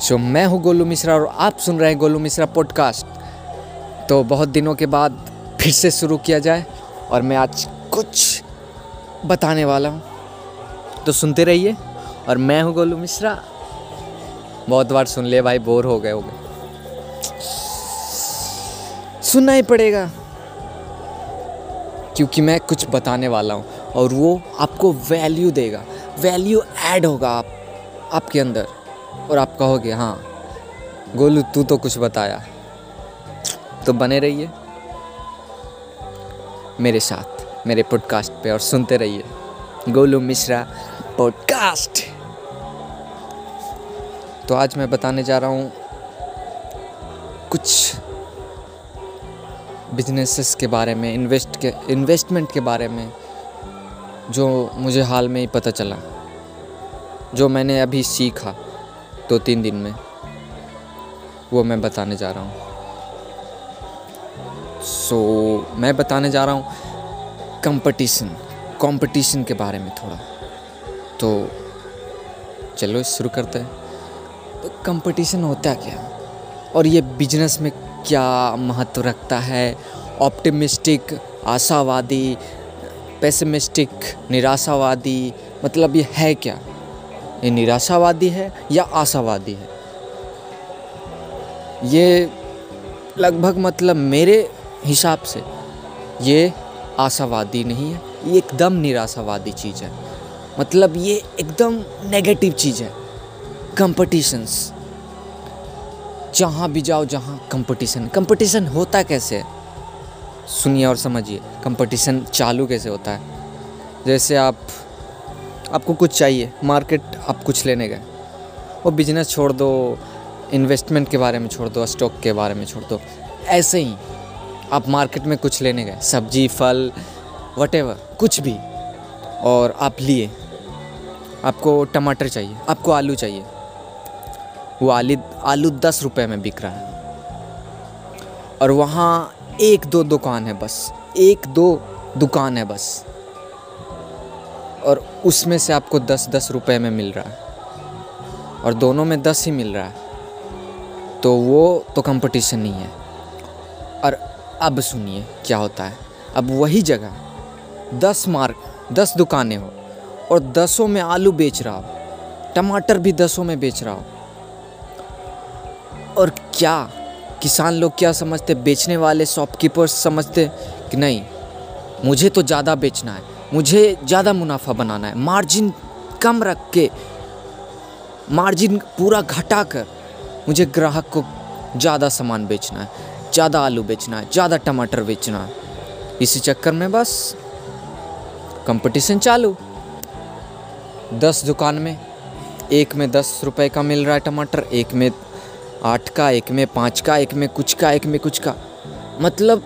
सो so, मैं हूँ गोलू मिश्रा और आप सुन रहे हैं गोलू मिश्रा पॉडकास्ट तो बहुत दिनों के बाद फिर से शुरू किया जाए और मैं आज कुछ बताने वाला हूँ. तो सुनते रहिए और मैं हूँ गोलू मिश्रा. बहुत बार सुन लिए भाई बोर हो गए हो गए सुनना ही पड़ेगा. क्योंकि मैं कुछ बताने वाला हूँ और वो आपको वैल्यू देगा. वैल्यू ऐड होगा आप आपके अंदर. और आप कहोगे हाँ गोलू, तू तो कुछ बताया। तो बने रहिए। मेरे साथ, मेरे पॉडकास्ट पे और सुनते रहिए। गोलू मिश्रा पॉडकास्ट तो आज मैं बताने जा रहा हूँ कुछ बिजनेसेस के बारे में इन्वेस्ट के इन्वेस्टमेंट के बारे में, जो मुझे हाल में ही पता चला, जो मैंने अभी सीखा। दो तीन दिन में। वो मैं बताने जा रहा हूँ। सो so, मैं बताने जा रहा हूँ कंपटीशन कंपटीशन के बारे में थोड़ा। तो चलो शुरू करते हैं। तो कंपटीशन होता क्या? और ये बिज़नेस में क्या महत्व रखता है? ऑप्टिमिस्टिक आशावादी पेसिमिस्टिक निराशावादी मतलब ये है क्या? ये निराशावादी है या आशावादी है? ये लगभग मतलब मेरे हिसाब से ये आशावादी नहीं है, ये एकदम निराशावादी चीज़ है। मतलब ये एकदम नेगेटिव चीज़ है। कंपटीशंस जहाँ भी जाओ, जहाँ कंपटीशन कंपटीशन होता कैसे है? सुनिए और समझिए कंपटीशन चालू कैसे होता है? जैसे आप आपको कुछ चाहिए मार्केट आप कुछ लेने गए। वो बिज़नेस छोड़ दो इन्वेस्टमेंट के बारे में छोड़ दो स्टॉक के बारे में छोड़ दो। ऐसे ही आप मार्केट में कुछ लेने गए, सब्ज़ी, फल वट कुछ भी। और आप लिए। आपको टमाटर चाहिए, आपको आलू चाहिए। वो आलू आलू दस रुपये में बिक रहा है। और वहाँ एक दो दुकान है बस, एक दो दुकान है बस। और उसमें से आपको दस दस रुपए में मिल रहा है। और दोनों में दस ही मिल रहा है। तो वो तो कंपटीशन नहीं है। और अब सुनिए क्या होता है। अब वही जगह, दस मार्क दस दुकानें हो और दसों में आलू बेच रहा हो। टमाटर भी दसों में बेच रहा हो। और क्या किसान लोग क्या समझते? बेचने वाले शॉपकीपर्स समझते कि नहीं, मुझे तो ज़्यादा बेचना है। मुझे ज़्यादा मुनाफा बनाना है। मार्जिन कम रख के, मार्जिन पूरा घटा कर मुझे ग्राहक को ज़्यादा सामान बेचना है, ज़्यादा आलू बेचना है, ज़्यादा टमाटर बेचना है। इसी चक्कर में बस कंपटीशन चालू। दस दुकान में एक में दस रुपए का मिल रहा है टमाटर, एक में आठ का, एक में पाँच का, एक में कुछ का, एक में कुछ का। मतलब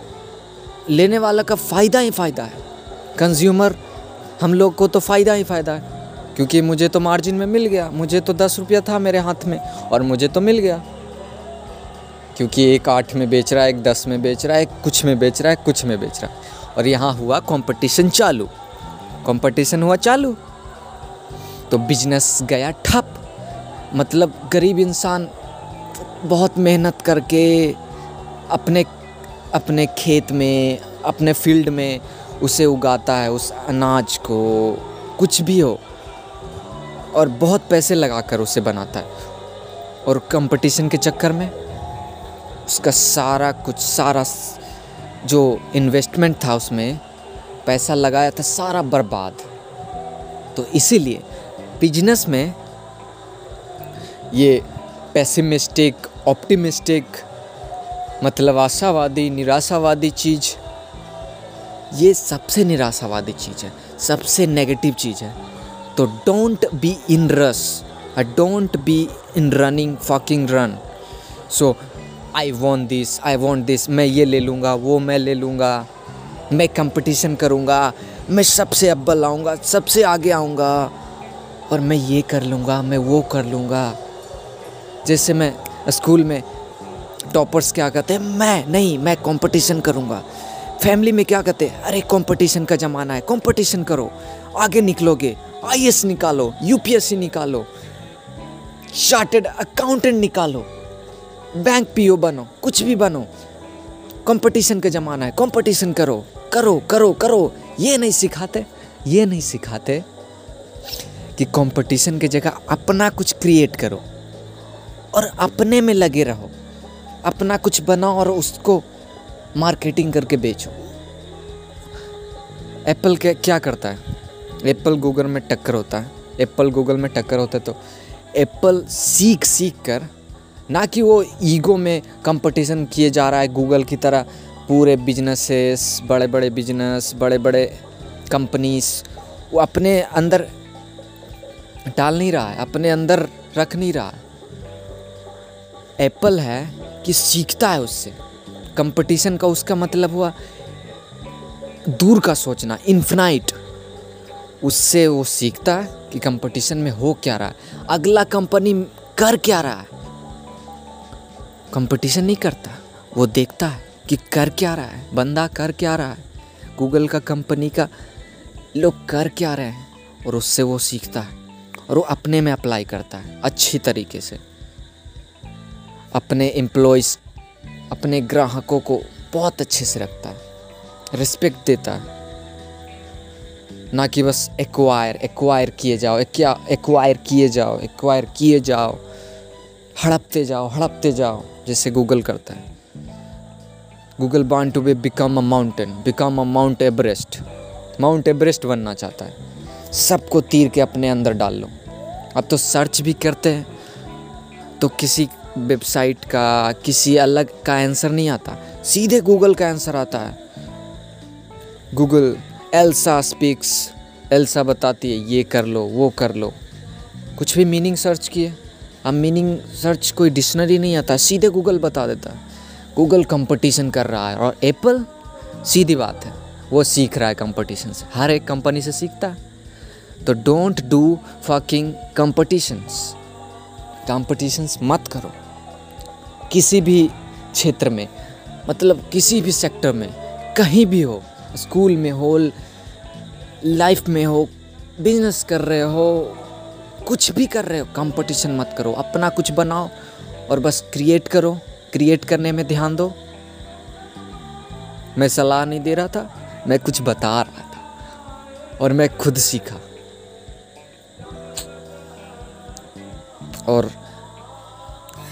लेने वाला का फ़ायदा ही फ़ायदा है। कंज्यूमर हम लोग को तो फ़ायदा ही फ़ायदा है। क्योंकि मुझे तो मार्जिन में मिल गया, मुझे तो दस रुपया था मेरे हाथ में और मुझे तो मिल गया। क्योंकि एक आठ में बेच रहा है, एक दस में बेच रहा है, एक कुछ में बेच रहा है, कुछ में बेच रहा है। और यहाँ हुआ कंपटीशन चालू। कंपटीशन हुआ चालू। तो बिज़नेस गया ठप। मतलब गरीब इंसान बहुत मेहनत करके अपने अपने खेत में, अपने फ़ील्ड में उसे उगाता है, उस अनाज को, कुछ भी हो, और बहुत पैसे लगाकर उसे बनाता है। और कंपटीशन के चक्कर में उसका सारा कुछ, सारा जो इन्वेस्टमेंट था उसमें, पैसा लगाया था, सारा बर्बाद। तो इसीलिए बिज़नेस में ये पैसिमिस्टिक ऑप्टिमिस्टिक मतलब आशावादी, निराशावादी चीज़ ये सबसे निराशावादी चीज़ है, सबसे नेगेटिव चीज़ है। तो don't be in rush don't be in running fucking run so I want this I want this मैं ये ले लूँगा, वो मैं ले लूँगा, मैं कंपटीशन करूँगा, मैं सबसे अब्बल आऊँगा, सबसे आगे आऊँगा और मैं ये कर लूँगा, मैं वो कर लूँगा। जैसे मैं स्कूल में टॉपर्स क्या कहते हैं, मैं, नहीं, मैं कंपटीशन करूँगा। फैमिली में क्या कहते हैं? अरे कंपटीशन का ज़माना है। कंपटीशन करो। आगे निकलोगे। आई निकालो। यूपीएससी निकालो। चार्टेड अकाउंटेंट निकालो। बैंक पीओ बनो। कुछ भी बनो। कंपटीशन का ज़माना है। कंपटीशन करो। करो करो करो। ये नहीं सिखाते। ये नहीं सिखाते कि कंपटीशन की जगह अपना कुछ क्रिएट करो। और अपने में लगे रहो। अपना कुछ बनाओ और उसको मार्केटिंग करके बेचो। एप्पल क्या क्या करता है? एप्पल गूगल में टक्कर होता है। एप्पल गूगल में टक्कर होता है तो एप्पल सीख सीख कर, ना कि वो ईगो में कंपटीशन किए जा रहा है गूगल की तरह, पूरे बिजनेसेस बड़े बड़े बिज़नेस बड़े बड़े कंपनीज़ वो अपने अंदर डाल नहीं रहा है, अपने अंदर रख नहीं रहा है। एप्पल है कि सीखता है उससे। कंपटीशन का उसका मतलब हुआ। दूर का सोचना इन्फिनाइट उससे वो सीखता है कि कंपटीशन में हो क्या रहा। है अगला कंपनी कर क्या रहा। है कंपटीशन नहीं करता, वो देखता है कि कर क्या रहा है। बंदा कर क्या रहा है। गूगल का कंपनी का लोग कर क्या रहे हैं। और उससे वो सीखता है और वो अपने में अप्लाई करता है अच्छी तरीके से। अपने एम्प्लॉयज़ अपने ग्राहकों को बहुत अच्छे से रखता है रिस्पेक्ट देता है। ना कि बस एक्वायर एक्वायर किए जाओ एक्वायर किए जाओ एक्वायर किए जाओ, हड़पते जाओ हड़पते जाओ, जैसे गूगल करता है। गूगल बान to be become a mountain become a Mount Everest Mount Everest बनना चाहता है। सबको तीर के अपने अंदर डाल लो। अब तो सर्च भी करते हैं तो किसी वेबसाइट का किसी अलग का आंसर नहीं आता। सीधे गूगल का आंसर आता है। गूगल एल्सा स्पीक्स एल्सा बताती है, ये कर लो, वो कर लो। कुछ भी मीनिंग सर्च किए। अब मीनिंग सर्च कोई डिक्शनरी नहीं आता, सीधे गूगल बता देता गूगल कंपटीशन कर रहा है और एप्पल सीधी बात है, वो सीख रहा है कंपटीशन से हर एक कंपनी से सीखता है। तो don't do fucking competitions competitions मत करो। किसी भी क्षेत्र में मतलब किसी भी सेक्टर में, कहीं भी हो स्कूल में हो लाइफ में हो बिज़नेस कर रहे हो, कुछ भी कर रहे हो कंपटीशन मत करो, अपना कुछ बनाओ और बस क्रिएट करो। क्रिएट करने में ध्यान दो। मैं सलाह नहीं दे रहा था, मैं कुछ बता रहा था और मैं खुद सीखा। और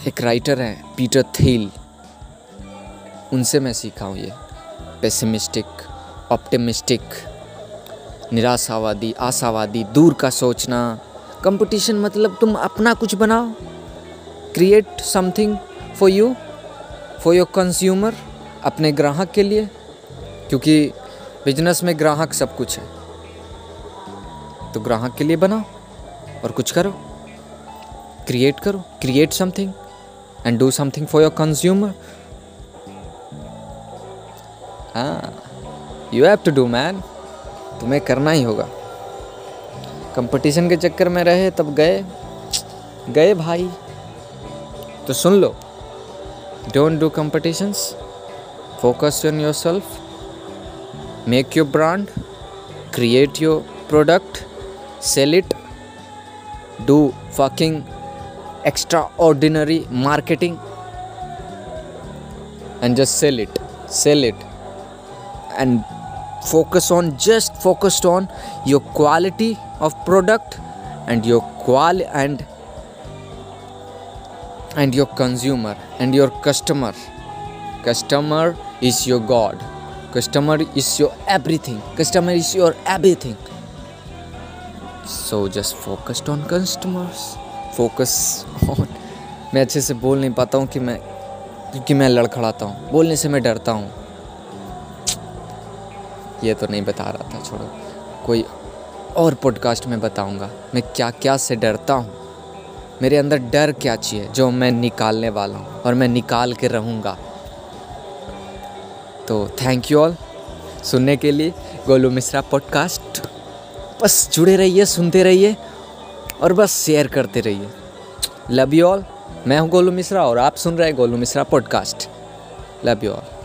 एक राइटर हैं पीटर थील उनसे मैं सीखा हूँ ये। पेसिमिस्टिक ऑप्टिमिस्टिक निराशावादी, आशावादी, दूर का सोचना। कंपटीशन मतलब तुम अपना कुछ बनाओ। Create something for you for your consumer अपने ग्राहक के लिए। क्योंकि बिज़नेस में ग्राहक सब कुछ है। तो ग्राहक के लिए बनाओ और कुछ करो। क्रिएट करो create something and do something for your consumer हाँ you have to do man तुम्हें करना ही होगा। कंपटीशन के चक्कर में रहे, तब गए। गए भाई। तो सुन लो। Don't do competitions focus on yourself make your brand create your product sell it do fucking extraordinary marketing and just sell it sell it and focus on just focused on your quality of product and your qual and and your consumer and your customer. Customer is your god. Customer is your everything. Customer is your everything. So just focused on customers. Focus on मैं अच्छे से बोल नहीं पाता हूँ कि मैं, क्योंकि मैं लड़खड़ाता हूँ। बोलने से मैं डरता हूँ। ये तो नहीं बता रहा था, छोड़ो। कोई और पॉडकास्ट में बताऊँगा। मैं क्या क्या से डरता हूँ। मेरे अंदर डर क्या चाहिए, जो मैं निकालने वाला हूँ और मैं निकाल के रहूँगा। तो थैंक यू ऑल सुनने के लिए गोलू मिश्रा पॉडकास्ट बस जुड़े रहिए, सुनते रहिए। और बस शेयर करते रहिए। लव यू ऑल मैं हूँ गोलू मिश्रा और आप सुन रहे हैं Golu Mishra podcast love you all